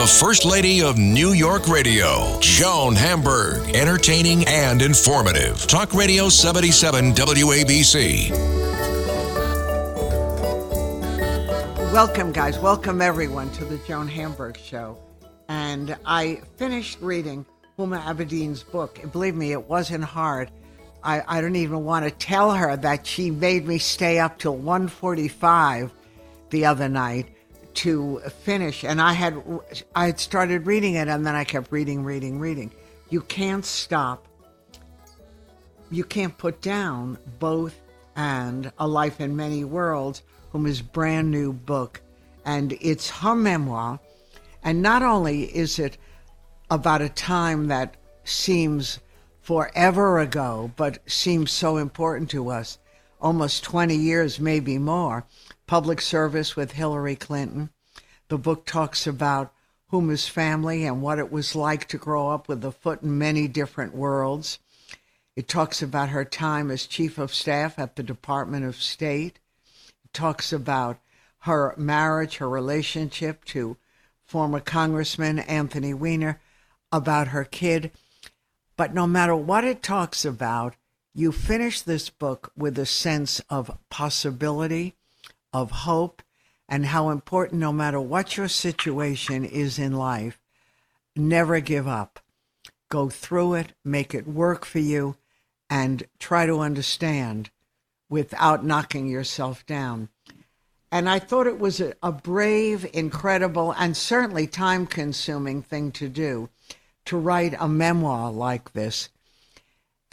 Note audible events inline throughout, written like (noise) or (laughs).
the First Lady of New York Radio, Joan Hamburg. Entertaining and informative. Talk Radio 77 WABC. Welcome, guys. Welcome, everyone, to the Joan Hamburg Show. And I finished reading Huma Abedin's book. Believe me, it wasn't hard. I, I don't even want to tell her that she made me stay up till 1.45 the other night to finish. And I had I had started reading it, and then I kept reading, reading, reading. You can't stop. You can't put down both and A Life in Many Worlds, from his brand new book. And it's her memoir. And not only is it about a time that seems forever ago, but seems so important to us, almost 20 years, maybe more. Public service with Hillary Clinton. The book talks about whom Huma's family and what it was like to grow up with a foot in many different worlds. It talks about her time as chief of staff at the Department of State. It talks about her marriage, her relationship to former Congressman Anthony Weiner, about her kid. But no matter what it talks about, you finish this book with a sense of possibility, of hope, and how important, no matter what your situation is in life, never give up. Go through it, make it work for you, and try to understand without knocking yourself down. And I thought it was a, a brave, incredible, and certainly time consuming thing to do to write a memoir like this.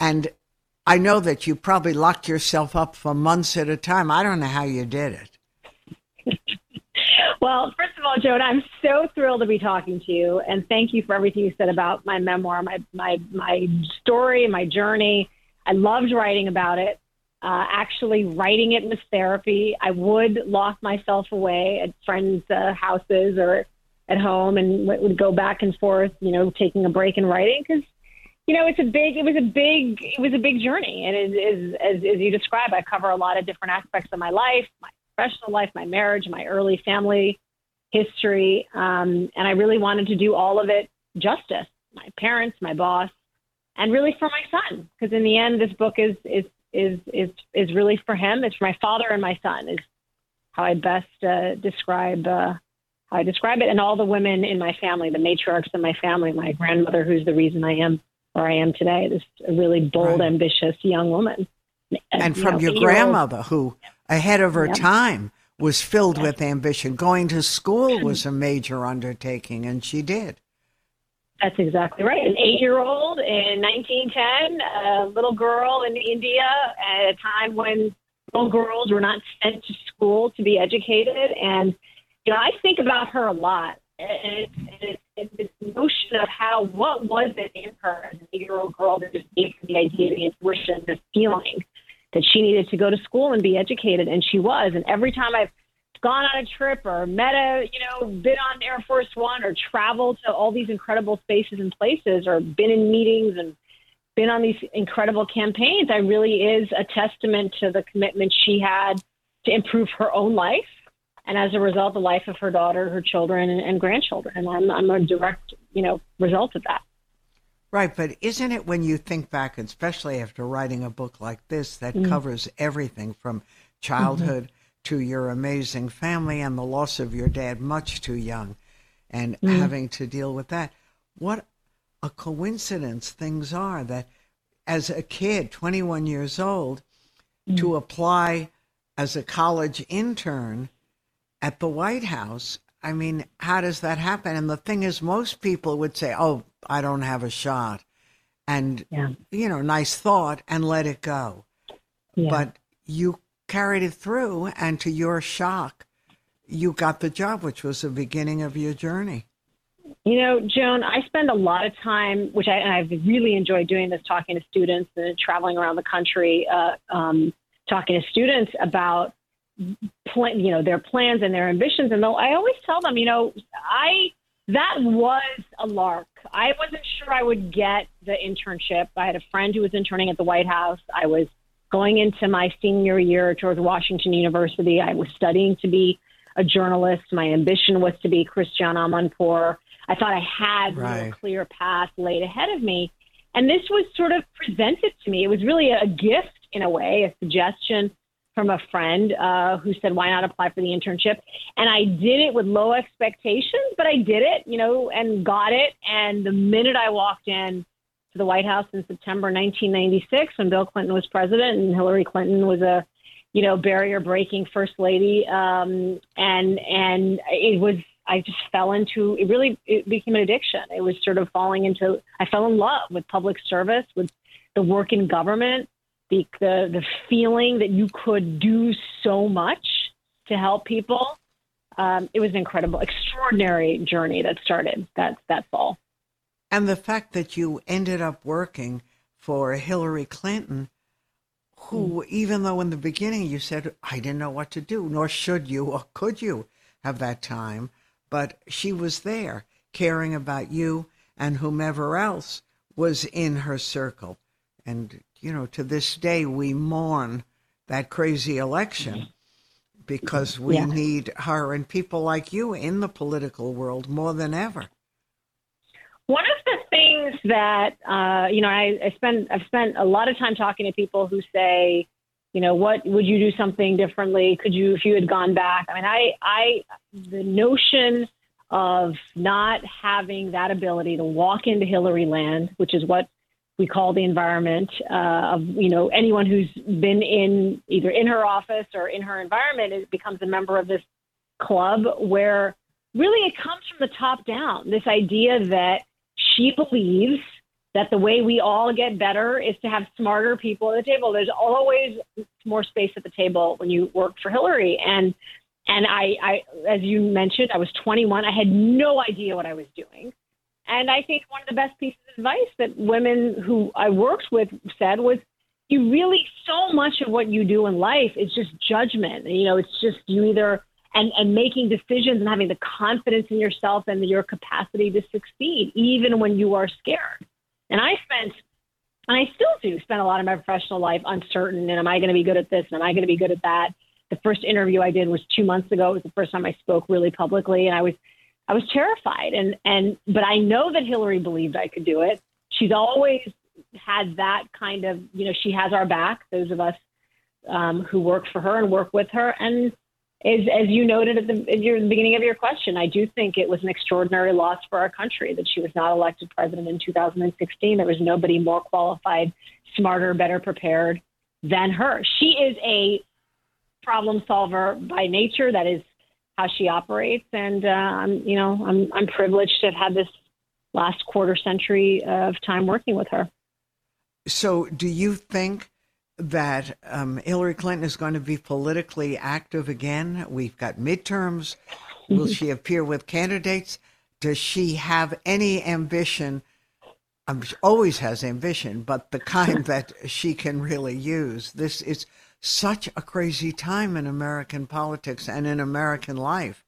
And I know that you probably locked yourself up for months at a time. I don't know how you did it. (laughs) well, first of all, Joan, I'm so thrilled to be talking to you, and thank you for everything you said about my memoir, my my my story, my journey. I loved writing about it. Uh, actually, writing it was therapy. I would lock myself away at friends' uh, houses or at home and would go back and forth, you know, taking a break and writing because, you know, it's a big, it was a big, it was a big journey. And it is, as, as you describe, I cover a lot of different aspects of my life, my professional life, my marriage, my early family history. Um, and I really wanted to do all of it justice, my parents, my boss, and really for my son. Because in the end, this book is, is, is, is, is really for him. It's for my father and my son is how I best uh, describe, uh, I describe it, and all the women in my family, the matriarchs in my family, my grandmother, who's the reason I am where I am today, this a really bold, right. ambitious young woman. And you from know, your grandmother, who ahead of her yep. time was filled with ambition. Going to school (clears throat) was a major undertaking, and she did. That's exactly right. An eight year old in 1910, a little girl in India at a time when little girls were not sent to school to be educated. And you know, I think about her a lot. And it's, it's, this notion of how, what was it in her as an eight year old girl that just gave her the idea, the intuition, the feeling that she needed to go to school and be educated. And she was. And every time I've gone on a trip or met a, you know, been on Air Force One or traveled to all these incredible spaces and places or been in meetings and been on these incredible campaigns, I really is a testament to the commitment she had to improve her own life and as a result, the life of her daughter, her children, and, and grandchildren. And I'm, I'm a direct, you know, result of that. Right, but isn't it when you think back, especially after writing a book like this that mm-hmm. covers everything from childhood mm-hmm. to your amazing family and the loss of your dad much too young and mm-hmm. having to deal with that? What a coincidence things are that as a kid, 21 years old, to mm-hmm. apply as a college intern at the White House. I mean, how does that happen? And the thing is, most people would say, oh, I don't have a shot. And, yeah. you know, nice thought and let it go. Yeah. But you carried it through, and to your shock, you got the job, which was the beginning of your journey. You know, Joan, I spend a lot of time, which I, I've really enjoyed doing this, talking to students and traveling around the country, uh, um, talking to students about plan, you know, their plans and their ambitions. And though I always tell them, you know, I that was a lark. I wasn't sure I would get the internship. I had a friend who was interning at the White House. I was going into my senior year at George Washington University. I was studying to be a journalist. My ambition was to be Christiane Amanpour. I thought I had right. a clear path laid ahead of me. And this was sort of presented to me. It was really a gift in a way, a suggestion from a friend uh, who said, "Why not apply for the internship?" And I did it with low expectations, but I did it, you know, and got it. And the minute I walked in to the White House in September 1996, when Bill Clinton was president and Hillary Clinton was a, you know, barrier-breaking first lady, um, and and it was I just fell into it. Really, it became an addiction. It was sort of falling into. I fell in love with public service, with the work in government the, the the feeling that you could do so much to help people. Um, it was an incredible, extraordinary journey that started that that fall. And the fact that you ended up working for Hillary Clinton, who, mm. even though in the beginning you said, I didn't know what to do, nor should you or could you have that time, but she was there caring about you and whomever else was in her circle. And you know, to this day, we mourn that crazy election because we yeah. need her and people like you in the political world more than ever. One of the things that uh, you know, I, I spend I've spent a lot of time talking to people who say, you know, what would you do something differently? Could you, if you had gone back? I mean, I, I, the notion of not having that ability to walk into Hillary land, which is what we call the environment uh, of you know anyone who's been in either in her office or in her environment it becomes a member of this club where really it comes from the top down. This idea that she believes that the way we all get better is to have smarter people at the table. There's always more space at the table when you work for hillary. And and I, I as you mentioned i was 21 i had no idea what i was doing and I think one of the best pieces of advice that women who I worked with said was, you really so much of what you do in life is just judgment. You know, it's just you either and and making decisions and having the confidence in yourself and your capacity to succeed, even when you are scared. And I spent, and I still do, spend a lot of my professional life uncertain. And am I going to be good at this? And am I going to be good at that? The first interview I did was two months ago. It was the first time I spoke really publicly, and I was I was terrified. And, and, but I know that Hillary believed I could do it. She's always had that kind of, you know, she has our back, those of us um, who work for her and work with her. And as, as you noted at the, at your, the beginning of your question, I do think it was an extraordinary loss for our country that she was not elected president in 2016. There was nobody more qualified, smarter, better prepared than her. She is a problem solver by nature. That is how she operates. And uh, I'm, you know, I'm I'm privileged to have had this last quarter century of time working with her. So, do you think that um, Hillary Clinton is going to be politically active again? We've got midterms. Will mm-hmm. she appear with candidates? Does she have any ambition? Um, she always has ambition, but the kind (laughs) that she can really use. This is such a crazy time in American politics and in American life.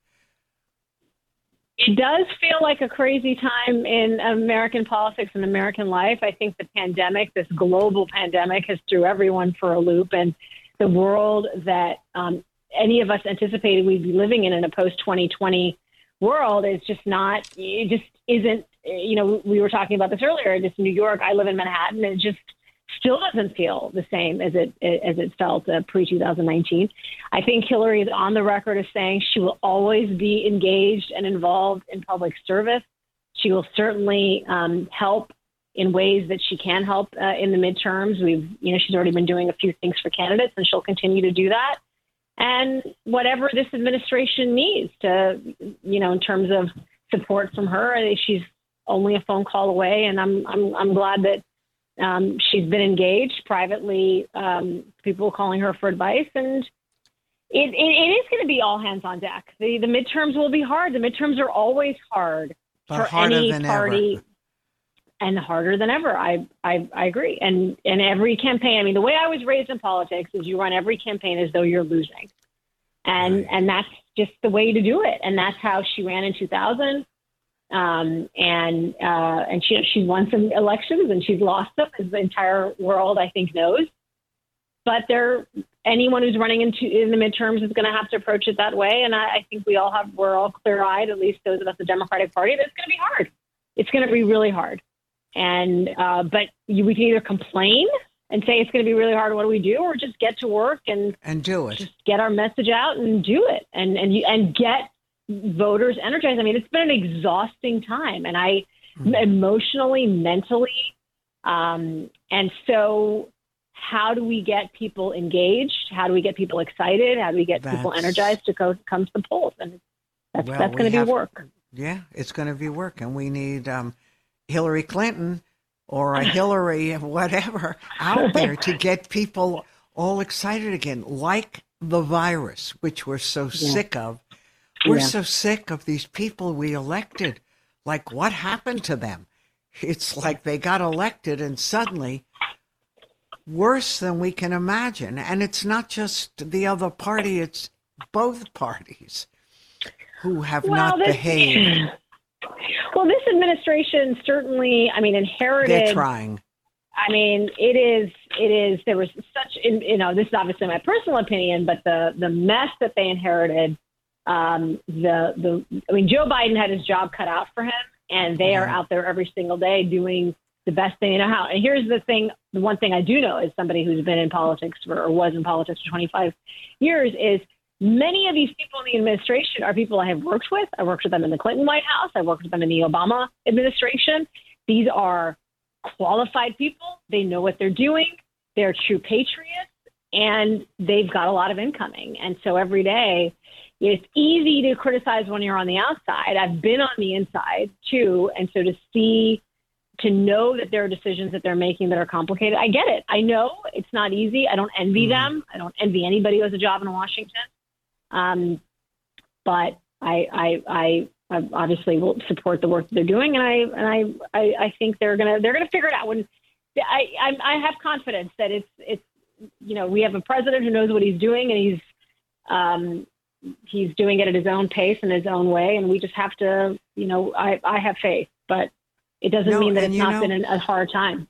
It does feel like a crazy time in American politics and American life. I think the pandemic, this global pandemic, has threw everyone for a loop, and the world that um, any of us anticipated we'd be living in in a post 2020 world is just not. It just isn't. You know, we were talking about this earlier. Just New York. I live in Manhattan, and just still doesn't feel the same as it as it felt uh, pre 2019. I think Hillary is on the record as saying she will always be engaged and involved in public service. She will certainly um, help in ways that she can help uh, in the midterms. We've, you know, she's already been doing a few things for candidates, and she'll continue to do that. And whatever this administration needs to, you know, in terms of support from her, she's only a phone call away. And I'm, I'm, I'm glad that um, she's been engaged privately, um, people calling her for advice, and it, it, it is going to be all hands on deck. The, the midterms will be hard. The midterms are always hard but for any party. Ever. And harder than ever. I, I I agree. And and every campaign. I mean, the way I was raised in politics is you run every campaign as though you're losing, and right. and that's just the way to do it. And that's how she ran in 2000. Um, and uh, and she she won some elections and she's lost them, as the entire world I think knows. but there, anyone who's running into in the midterms is going to have to approach it that way. And I, I think we all have, we're all clear eyed, at least those of us the Democratic Party, that it's going to be hard. It's going to be really hard. And, uh, but you, we can either complain and say it's going to be really hard. What do we do? Or just get to work and, and do it. Just get our message out and do it and, and, and get voters energized. I mean, it's been an exhausting time and I mm-hmm. emotionally, mentally, um, and so how do we get people engaged? How do we get people excited? How do we get that's, people energized to go come to the polls? And that's well, that's going to be work. Yeah, it's going to be work, and we need um, Hillary Clinton or a (laughs) Hillary whatever out there to get people all excited again, like the virus, which we're so yeah. sick of. We're yeah. so sick of these people we elected. Like, what happened to them? It's like they got elected and suddenly worse than we can imagine. And it's not just the other party, it's both parties who have well, not this, behaved. (clears throat) Well, this administration certainly, I mean, inherited. They're trying. I mean, it is. It is. There was such, you know, this is obviously my personal opinion, but the the mess that they inherited. Um, the the. I mean, Joe Biden had his job cut out for him, and they are out there every single day doing the best thing they know how. And here's the thing: the one thing I do know is somebody who's been in politics for, or was in politics for 25 years is many of these people in the administration are people I have worked with. I worked with them in the Clinton White House. I worked with them in the Obama administration. These are qualified people. They know what they're doing. They're true patriots, and they've got a lot of incoming. And so every day, it's easy to criticize when you're on the outside. I've been on the inside too, and so to see to know that there are decisions that they're making that are complicated. I get it. I know it's not easy. I don't envy mm-hmm. them. I don't envy anybody who has a job in Washington. Um, but I, I, I, I obviously will support the work that they're doing, and I, and I, I, I think they're gonna, they're gonna figure it out. When I, I, I have confidence that it's, it's, you know, we have a president who knows what he's doing, and he's, um, he's doing it at his own pace and his own way, and we just have to, you know, I, I have faith, but it doesn't no, mean that it's not know, been a hard time.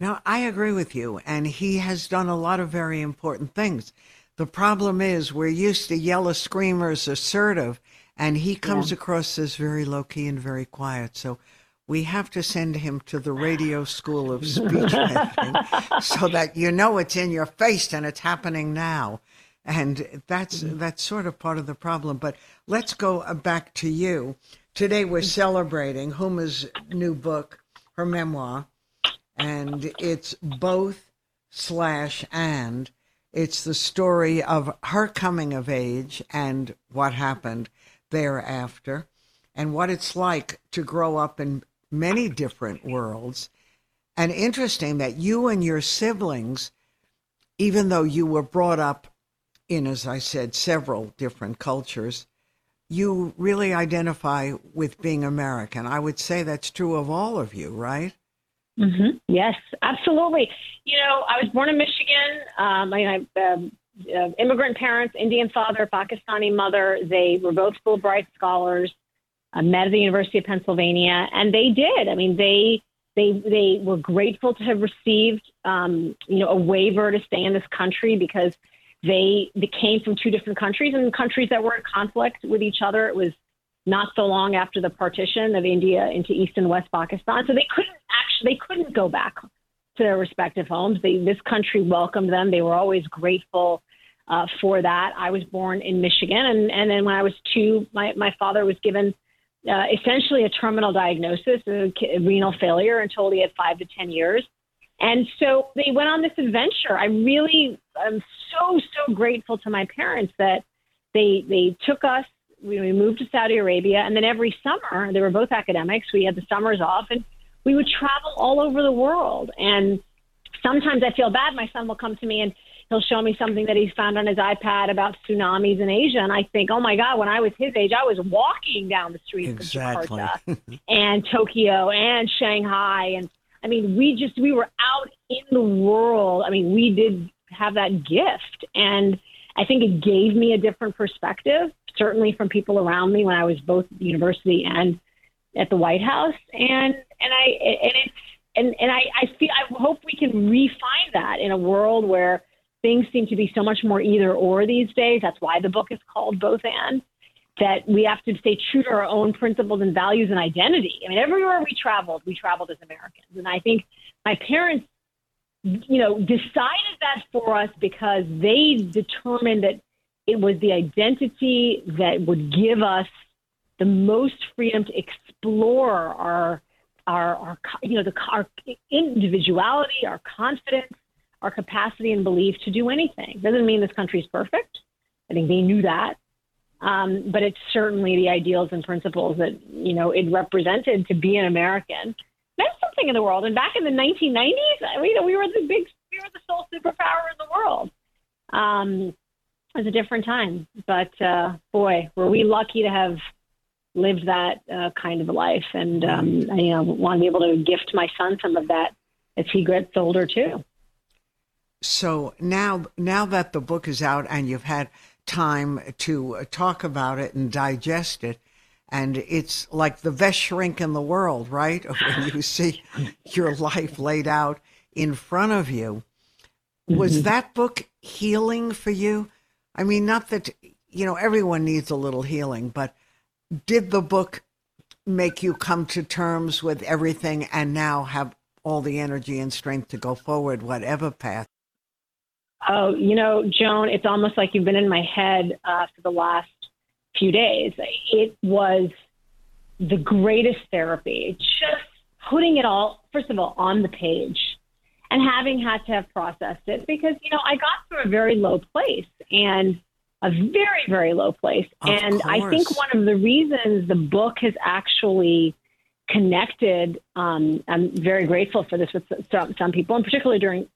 No, I agree with you, and he has done a lot of very important things. The problem is we're used to yellow screamers, assertive, and he comes yeah. across as very low key and very quiet. So we have to send him to the radio school of speech (laughs) making so that you know it's in your face and it's happening now and that's that's sort of part of the problem. But let's go uh, back to you. Today we're celebrating Huma's new book, her memoir, and it's both slash and. It's the story of her coming of age and what happened thereafter, and what it's like to grow up in many different worlds. And interesting that you and your siblings, even though you were brought up in, as I said, several different cultures, you really identify with being American. I would say that's true of all of you, right? Mm-hmm. Yes, absolutely. You know, I was born in Michigan. Um, I have um, uh, immigrant parents, Indian father, Pakistani mother. They were both Fulbright scholars. I met at the University of Pennsylvania, and they did. I mean, they they they were grateful to have received um, you know a waiver to stay in this country because they, they came from two different countries and countries that were in conflict with each other. It was not so long after the partition of India into East and West Pakistan. So they couldn't actually, they couldn't go back to their respective homes. They, this country welcomed them. They were always grateful uh, for that. I was born in Michigan, and, and then when I was two, my, my father was given uh, essentially a terminal diagnosis of renal failure and told he had five to 10 years. And so they went on this adventure. I really am so, so grateful to my parents that they they took us. We, we moved to Saudi Arabia, and then every summer they were both academics. We had the summers off, and we would travel all over the world. And sometimes I feel bad. My son will come to me and he'll show me something that he's found on his iPad about tsunamis in Asia, and I think, oh my God, when I was his age, I was walking down the streets exactly. of Jakarta and Tokyo and Shanghai and I mean, we just we were out in the world. I mean, we did have that gift, and I think it gave me a different perspective, certainly from people around me when I was both at the university and at the White House, and and I and it's and and I I feel I hope we can refine that in a world where things seem to be so much more either or these days. That's why the book is called Both and. That we have to stay true to our own principles and values and identity. I mean, everywhere we traveled, we traveled as Americans. And I think my parents, you know, decided that for us because they determined that it was the identity that would give us the most freedom to explore our our, our you know the our individuality, our confidence, our capacity and belief to do anything. Doesn't mean this country is perfect. I think they knew that. Um, but it's certainly the ideals and principles that you know it represented to be an American. That's something in the world. And back in the 1990s, you know, we were the big, we were the sole superpower in the world. Um, it was a different time, but uh, boy, were we lucky to have lived that uh, kind of life, and um, I you know, want to be able to gift my son some of that as he gets older too. So now, now that the book is out and you've had time to talk about it and digest it, and it's like the best shrink in the world, right? (laughs) When you see your life laid out in front of you. Was mm-hmm. that book healing for you? I mean, not that, you know, everyone needs a little healing, but did the book make you come to terms with everything and now have all the energy and strength to go forward, whatever path? Oh, you know, Joan, it's almost like you've been in my head uh, for the last few days. It was the greatest therapy. Just putting it all, first of all, on the page and having had to have processed it because, you know, I got to a very low place and a very, very low place. Of and course. I think one of the reasons the book has actually connected, um, I'm very grateful for this with some, some people, and particularly during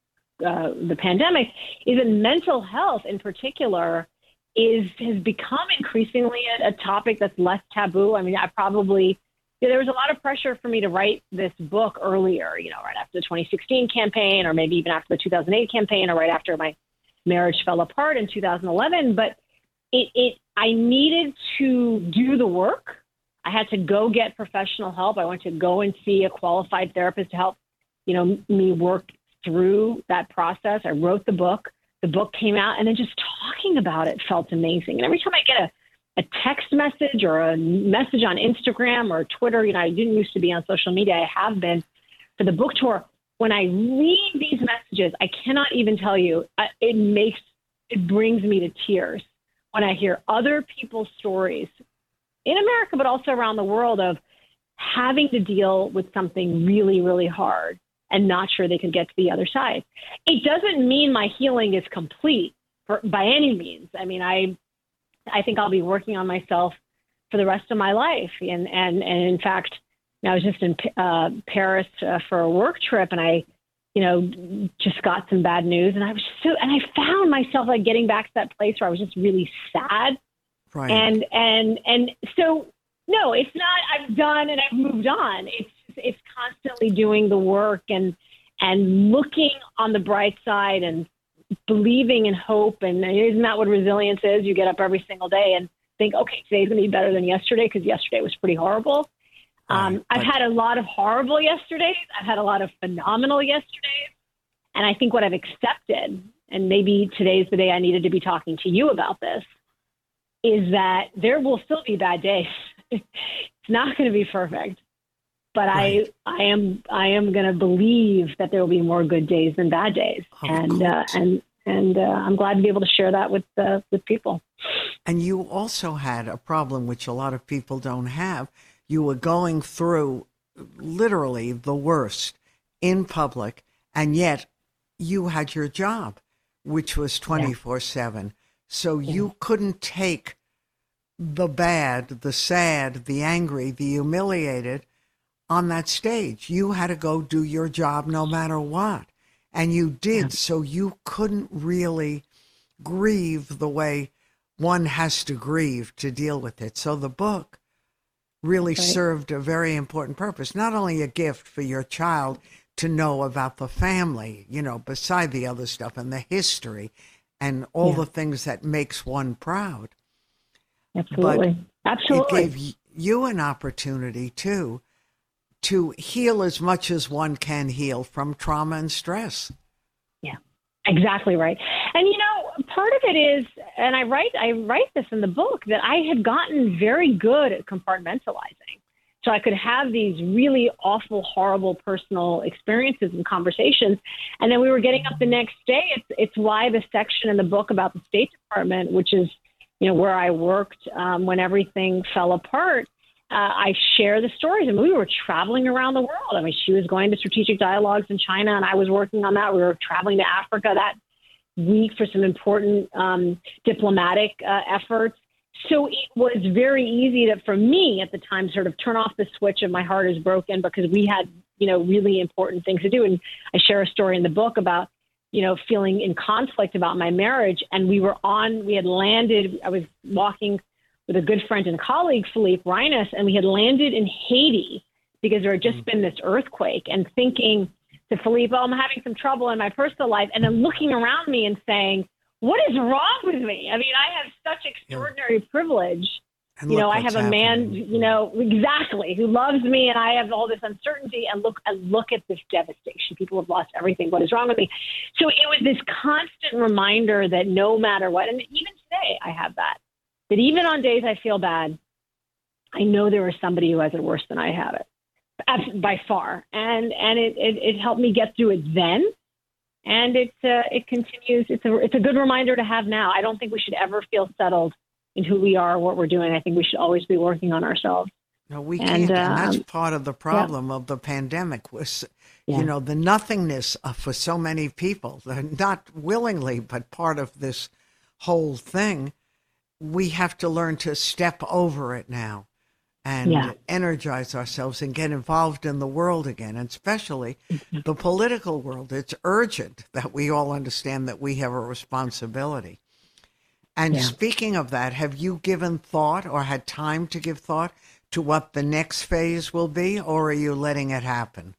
uh, the pandemic, is that mental health in particular is has become increasingly a, a topic that's less taboo. I mean, I probably you know, there was a lot of pressure for me to write this book earlier, you know, right after the 2016 campaign, or maybe even after the 2008 campaign, or right after my marriage fell apart in 2011. But it, it I needed to do the work. I had to go get professional help. I went to go and see a qualified therapist to help, you know, me work through that process. I wrote the book. The book came out, and then just talking about it felt amazing. And every time I get a a text message or a message on Instagram or Twitter, you know, I didn't used to be on social media. I have been for the book tour. When I read these messages, I cannot even tell you. Uh, it makes it brings me to tears when I hear other people's stories in America, but also around the world of having to deal with something really, really hard and not sure they can get to the other side. It doesn't mean my healing is complete for, by any means. I mean, I I think I'll be working on myself for the rest of my life. And and and in fact, I was just in uh, Paris uh, for a work trip, and I, you know, just got some bad news, and I was so and I found myself like getting back to that place where I was just really sad. Right. And and and so no, it's not. I've done and I've moved on. It's it's constantly doing the work and and looking on the bright side and believing in hope. And isn't that what resilience is? You get up every single day and think, okay, today's going to be better than yesterday because yesterday was pretty horrible. Um, I've had a lot of horrible yesterdays. I've had a lot of phenomenal yesterdays. And I think what I've accepted, and maybe today's the day I needed to be talking to you about this, is that there will still be bad days. (laughs) it's not going to be perfect but right. I I am I am going to believe that there will be more good days than bad days, of and uh, and and uh, I'm glad to be able to share that with uh, with people. And you also had a problem which a lot of people don't have. You were going through literally the worst in public, and yet you had your job, which was 24 yeah. 7. So yeah. you couldn't take the bad, the sad, the angry, the humiliated on that stage. You had to go do your job no matter what. And you did. Yeah. So you couldn't really grieve the way one has to grieve to deal with it. So the book really right. served a very important purpose. Not only a gift for your child to know about the family, you know, beside the other stuff and the history and all yeah. the things that makes one proud. Absolutely. But Absolutely. It gave you an opportunity too to heal as much as one can heal from trauma and stress. Yeah. Exactly right. And you know, part of it is, and I write, I write this in the book that I had gotten very good at compartmentalizing. So I could have these really awful, horrible personal experiences and conversations. And then we were getting up the next day. It's, it's why the section in the book about the State Department, which is, you know, where I worked um, when everything fell apart, uh, I share the stories. I and mean, we were traveling around the world. I mean, she was going to strategic dialogues in China, and I was working on that. We were traveling to Africa that week for some important um, diplomatic uh, efforts. So it was very easy to, for me at the time, sort of turn off the switch of my heart is broken because we had, you know, really important things to do. And I share a story in the book about, you know, feeling in conflict about my marriage. And we were on, we had landed, I was walking with a good friend and colleague, Philippe Reines, and we had landed in Haiti because there had just mm-hmm. been this earthquake and thinking to Philippe, oh, I'm having some trouble in my personal life. And then looking around me and saying, what is wrong with me? I mean, I have such extraordinary yeah. privilege. And you know, I have a man, you know, exactly, who loves me, and I have all this uncertainty. And look, and look at this devastation. People have lost everything. What is wrong with me? So it was this constant reminder that no matter what, and even today, I have that. That even on days I feel bad, I know there is somebody who has it worse than I have it, by far. And and it it, it helped me get through it then and it uh, it continues. It's a it's a good reminder to have now. I don't think we should ever feel settled in who we are, what we're doing. I think we should always be working on ourselves. No, we and, can't, and that's um, part of the problem yeah. of the pandemic was, yeah. you know, the nothingness for so many people, not willingly, but part of this whole thing. We have to learn to step over it now and yeah. energize ourselves and get involved in the world again, and especially mm-hmm. the political world. It's urgent that we all understand that we have a responsibility. And yeah. speaking of that, have you given thought or had time to give thought to what the next phase will be, or are you letting it happen?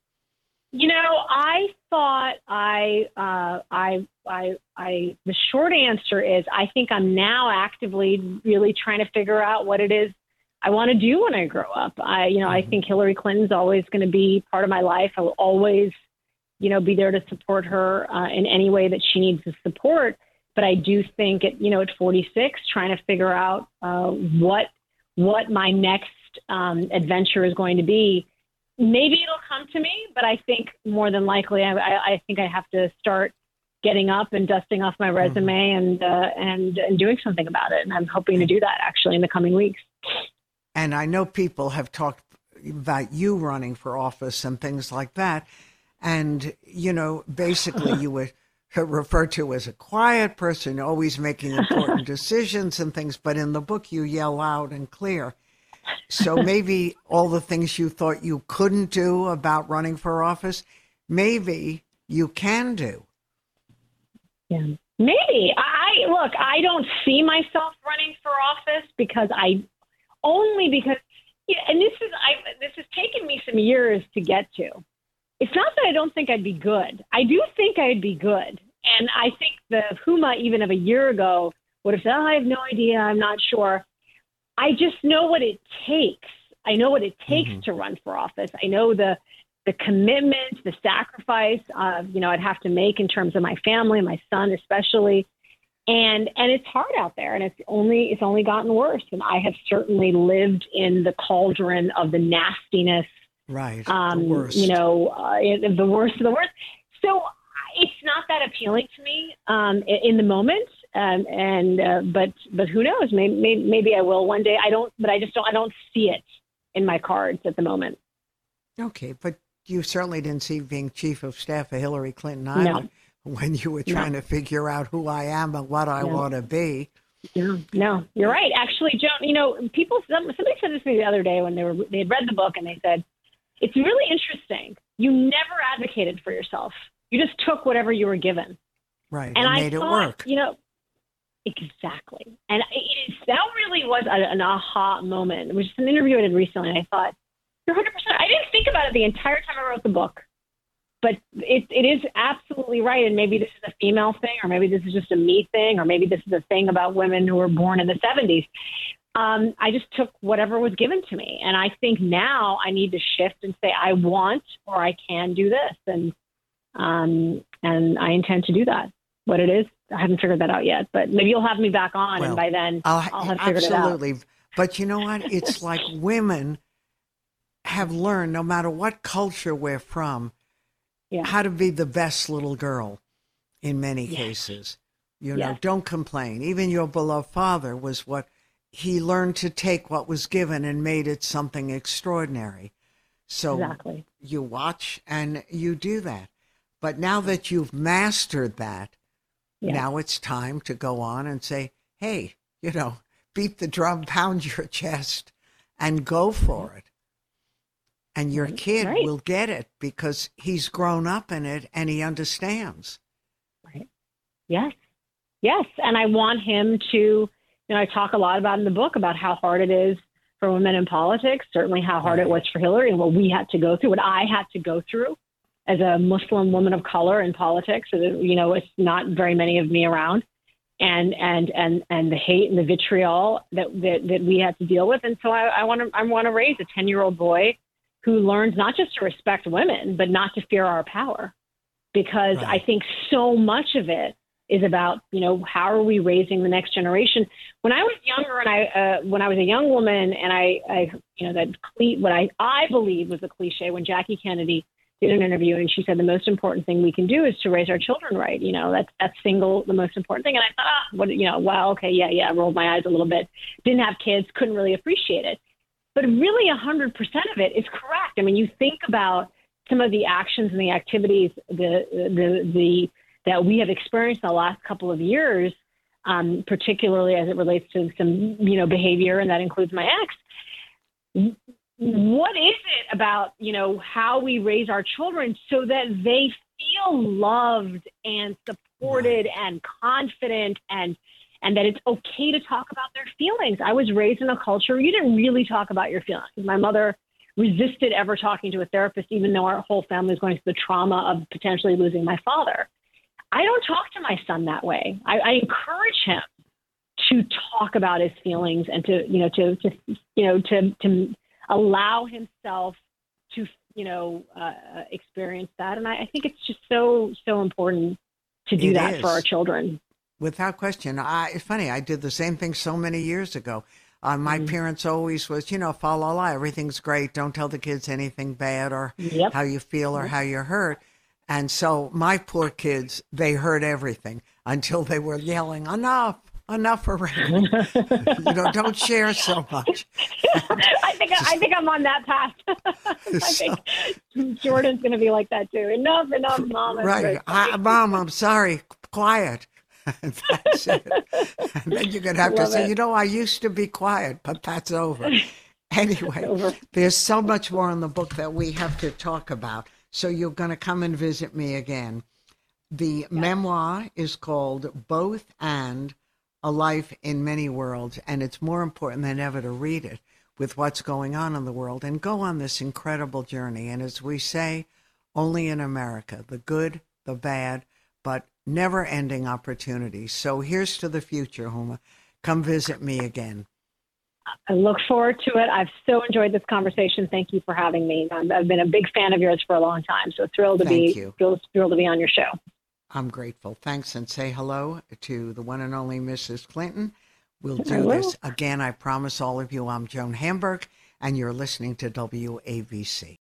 You know, I thought I, uh, I, I, I. The short answer is I think I'm now actively really trying to figure out what it is I want to do when I grow up. I, you know, mm-hmm. I think Hillary Clinton's always going to be part of my life. I will always, you know, be there to support her uh, in any way that she needs the support. But I do think at, you know, at 46, trying to figure out uh, what what my next um, adventure is going to be. Maybe it'll come to me, but I think more than likely, I, I, I think I have to start getting up and dusting off my mm-hmm. resume mm-hmm. and uh, and and doing something about it. And I'm hoping to do that actually in the coming weeks. And I know people have talked about you running for office and things like that. And, you know, basically (laughs) you were referred to as a quiet person, always making important (laughs) decisions and things. But in the book, you yell loud and clear. So maybe all the things you thought you couldn't do about running for office, maybe you can do. Yeah. Maybe. I look, I don't see myself running for office because I only because, yeah, and this is I this has taken me some years to get to. It's not that I don't think I'd be good. I do think I'd be good, and I think the Huma even of a year ago would have said, oh, "I have no idea. I'm not sure." I just know what it takes. I know what it takes mm-hmm. to run for office. I know the the commitment, the sacrifice, uh, you know, I'd have to make in terms of my family, my son especially. And and it's hard out there and it's only it's only gotten worse. And i have certainly lived in the cauldron of the nastiness right um you know uh, the worst of the worst. So it's not that appealing to me um in the moment um and uh, but but who knows? Maybe, maybe i will one day. I don't but i just don't i don't see it in my cards at the moment. Okay but you certainly didn't see being chief of staff of hillary clinton either no when you were trying to figure out who I am and what I want to be. No, no, you're right. Actually, Joan, you know, people, somebody said this to me the other day when they were, they had read the book and they said, it's really interesting. You never advocated for yourself. You just took whatever you were given. Right. And, and I made thought, it work. You know, exactly. And it is, that really was a, an aha moment. It was just an interview I did recently. And I thought, you're 100%. I didn't think about it the entire time I wrote the book but it, it is absolutely right. And maybe this is a female thing, or maybe this is just a me thing, or maybe this is a thing about women who were born in the 70s. Um, I just took whatever was given to me. And I think now I need to shift and say, I want or I can do this. And, um, and I intend to do that. what it is. I haven't figured that out yet, but maybe you'll have me back on, well, and by then I'll, I'll have figured absolutely. it out. Absolutely. But you know what? It's like women have learned, no matter what culture we're from, yeah. how to be the best little girl in many yes. cases. You know, yes. don't complain. Even your beloved father was what he learned to take what was given and made it something extraordinary. So exactly. you watch and you do that. But now that you've mastered that, yeah. now it's time to go on and say, hey, you know, beat the drum, pound your (laughs) chest, and go for mm-hmm. it. And your kid right. will get it because he's grown up in it and he understands. Right. Yes. Yes. And I want him to, you know, I talk a lot about in the book about how hard it is for women in politics, certainly how hard it was for Hillary and what we had to go through, what I had to go through as a Muslim woman of color in politics. You know, it's not very many of me around. And and and and the hate and the vitriol that that, that we had to deal with, and so I want to I want to raise a ten year old boy who learns not just to respect women, but not to fear our power. Because right. I think so much of it is about, you know, how are we raising the next generation? When I was younger and I, uh, when I was a young woman and I, I you know, that what I, I believe was a cliche when Jackie Kennedy did an interview and she said the most important thing we can do is to raise our children right. You know, that's, that's single, the most important thing. And I thought, ah, what, you know, well, okay, yeah, yeah, rolled my eyes a little bit. Didn't have kids, couldn't really appreciate it. But really, 100% of it is correct. I mean, you think about some of the actions and the activities the, the, the, that we have experienced in the last couple of years, um, particularly as it relates to some, you know, behavior, and that includes my ex. What is it about, you know, how we raise our children so that they feel loved and supported and confident and and that it's okay to talk about their feelings. I was raised in a culture where you didn't really talk about your feelings. My mother resisted ever talking to a therapist, even though our whole family was going through the trauma of potentially losing my father. I don't talk to my son that way. I, I encourage him to talk about his feelings and to, you know, to, to you know, to, to allow himself to, you know, uh, experience that. And I, I think it's just so, so important to do it that is. for our children. Without question. I, it's funny. I did the same thing so many years ago. Uh, my mm parents always was, you know, follow la, everything's great. Don't tell the kids anything bad or yep. how you feel or how you're hurt. And so my poor kids, they heard everything until they were yelling, enough, enough already. you know, don't share so much. (laughs) I think I think I'm on that path. (laughs) I so, think Jordan's going to be like that too. Enough, enough, mom. Right, I, mom. I'm sorry. Quiet. That's it. And then you're going to have Love to say, it. you know, I used to be quiet, but that's over. (laughs) Anyway, over. there's so much more in the book that we have to talk about. So you're going to come and visit me again. The yeah. memoir is called Both and A Life in Many Worlds, and it's more important than ever to read it with what's going on in the world and go on this incredible journey. And as we say, only in America, the good, the bad, never ending opportunities. So here's to the future, Huma. Come visit me again. I look forward to it. I've so enjoyed this conversation. Thank you for having me. I've been a big fan of yours for a long time, so thrilled to Thank be you. Thrilled, thrilled to be on your show. I'm grateful. Thanks, and say hello to the one and only Mrs. Clinton. We'll do this again. I promise all of you. I'm Joan Hamburg, and you're listening to WABC.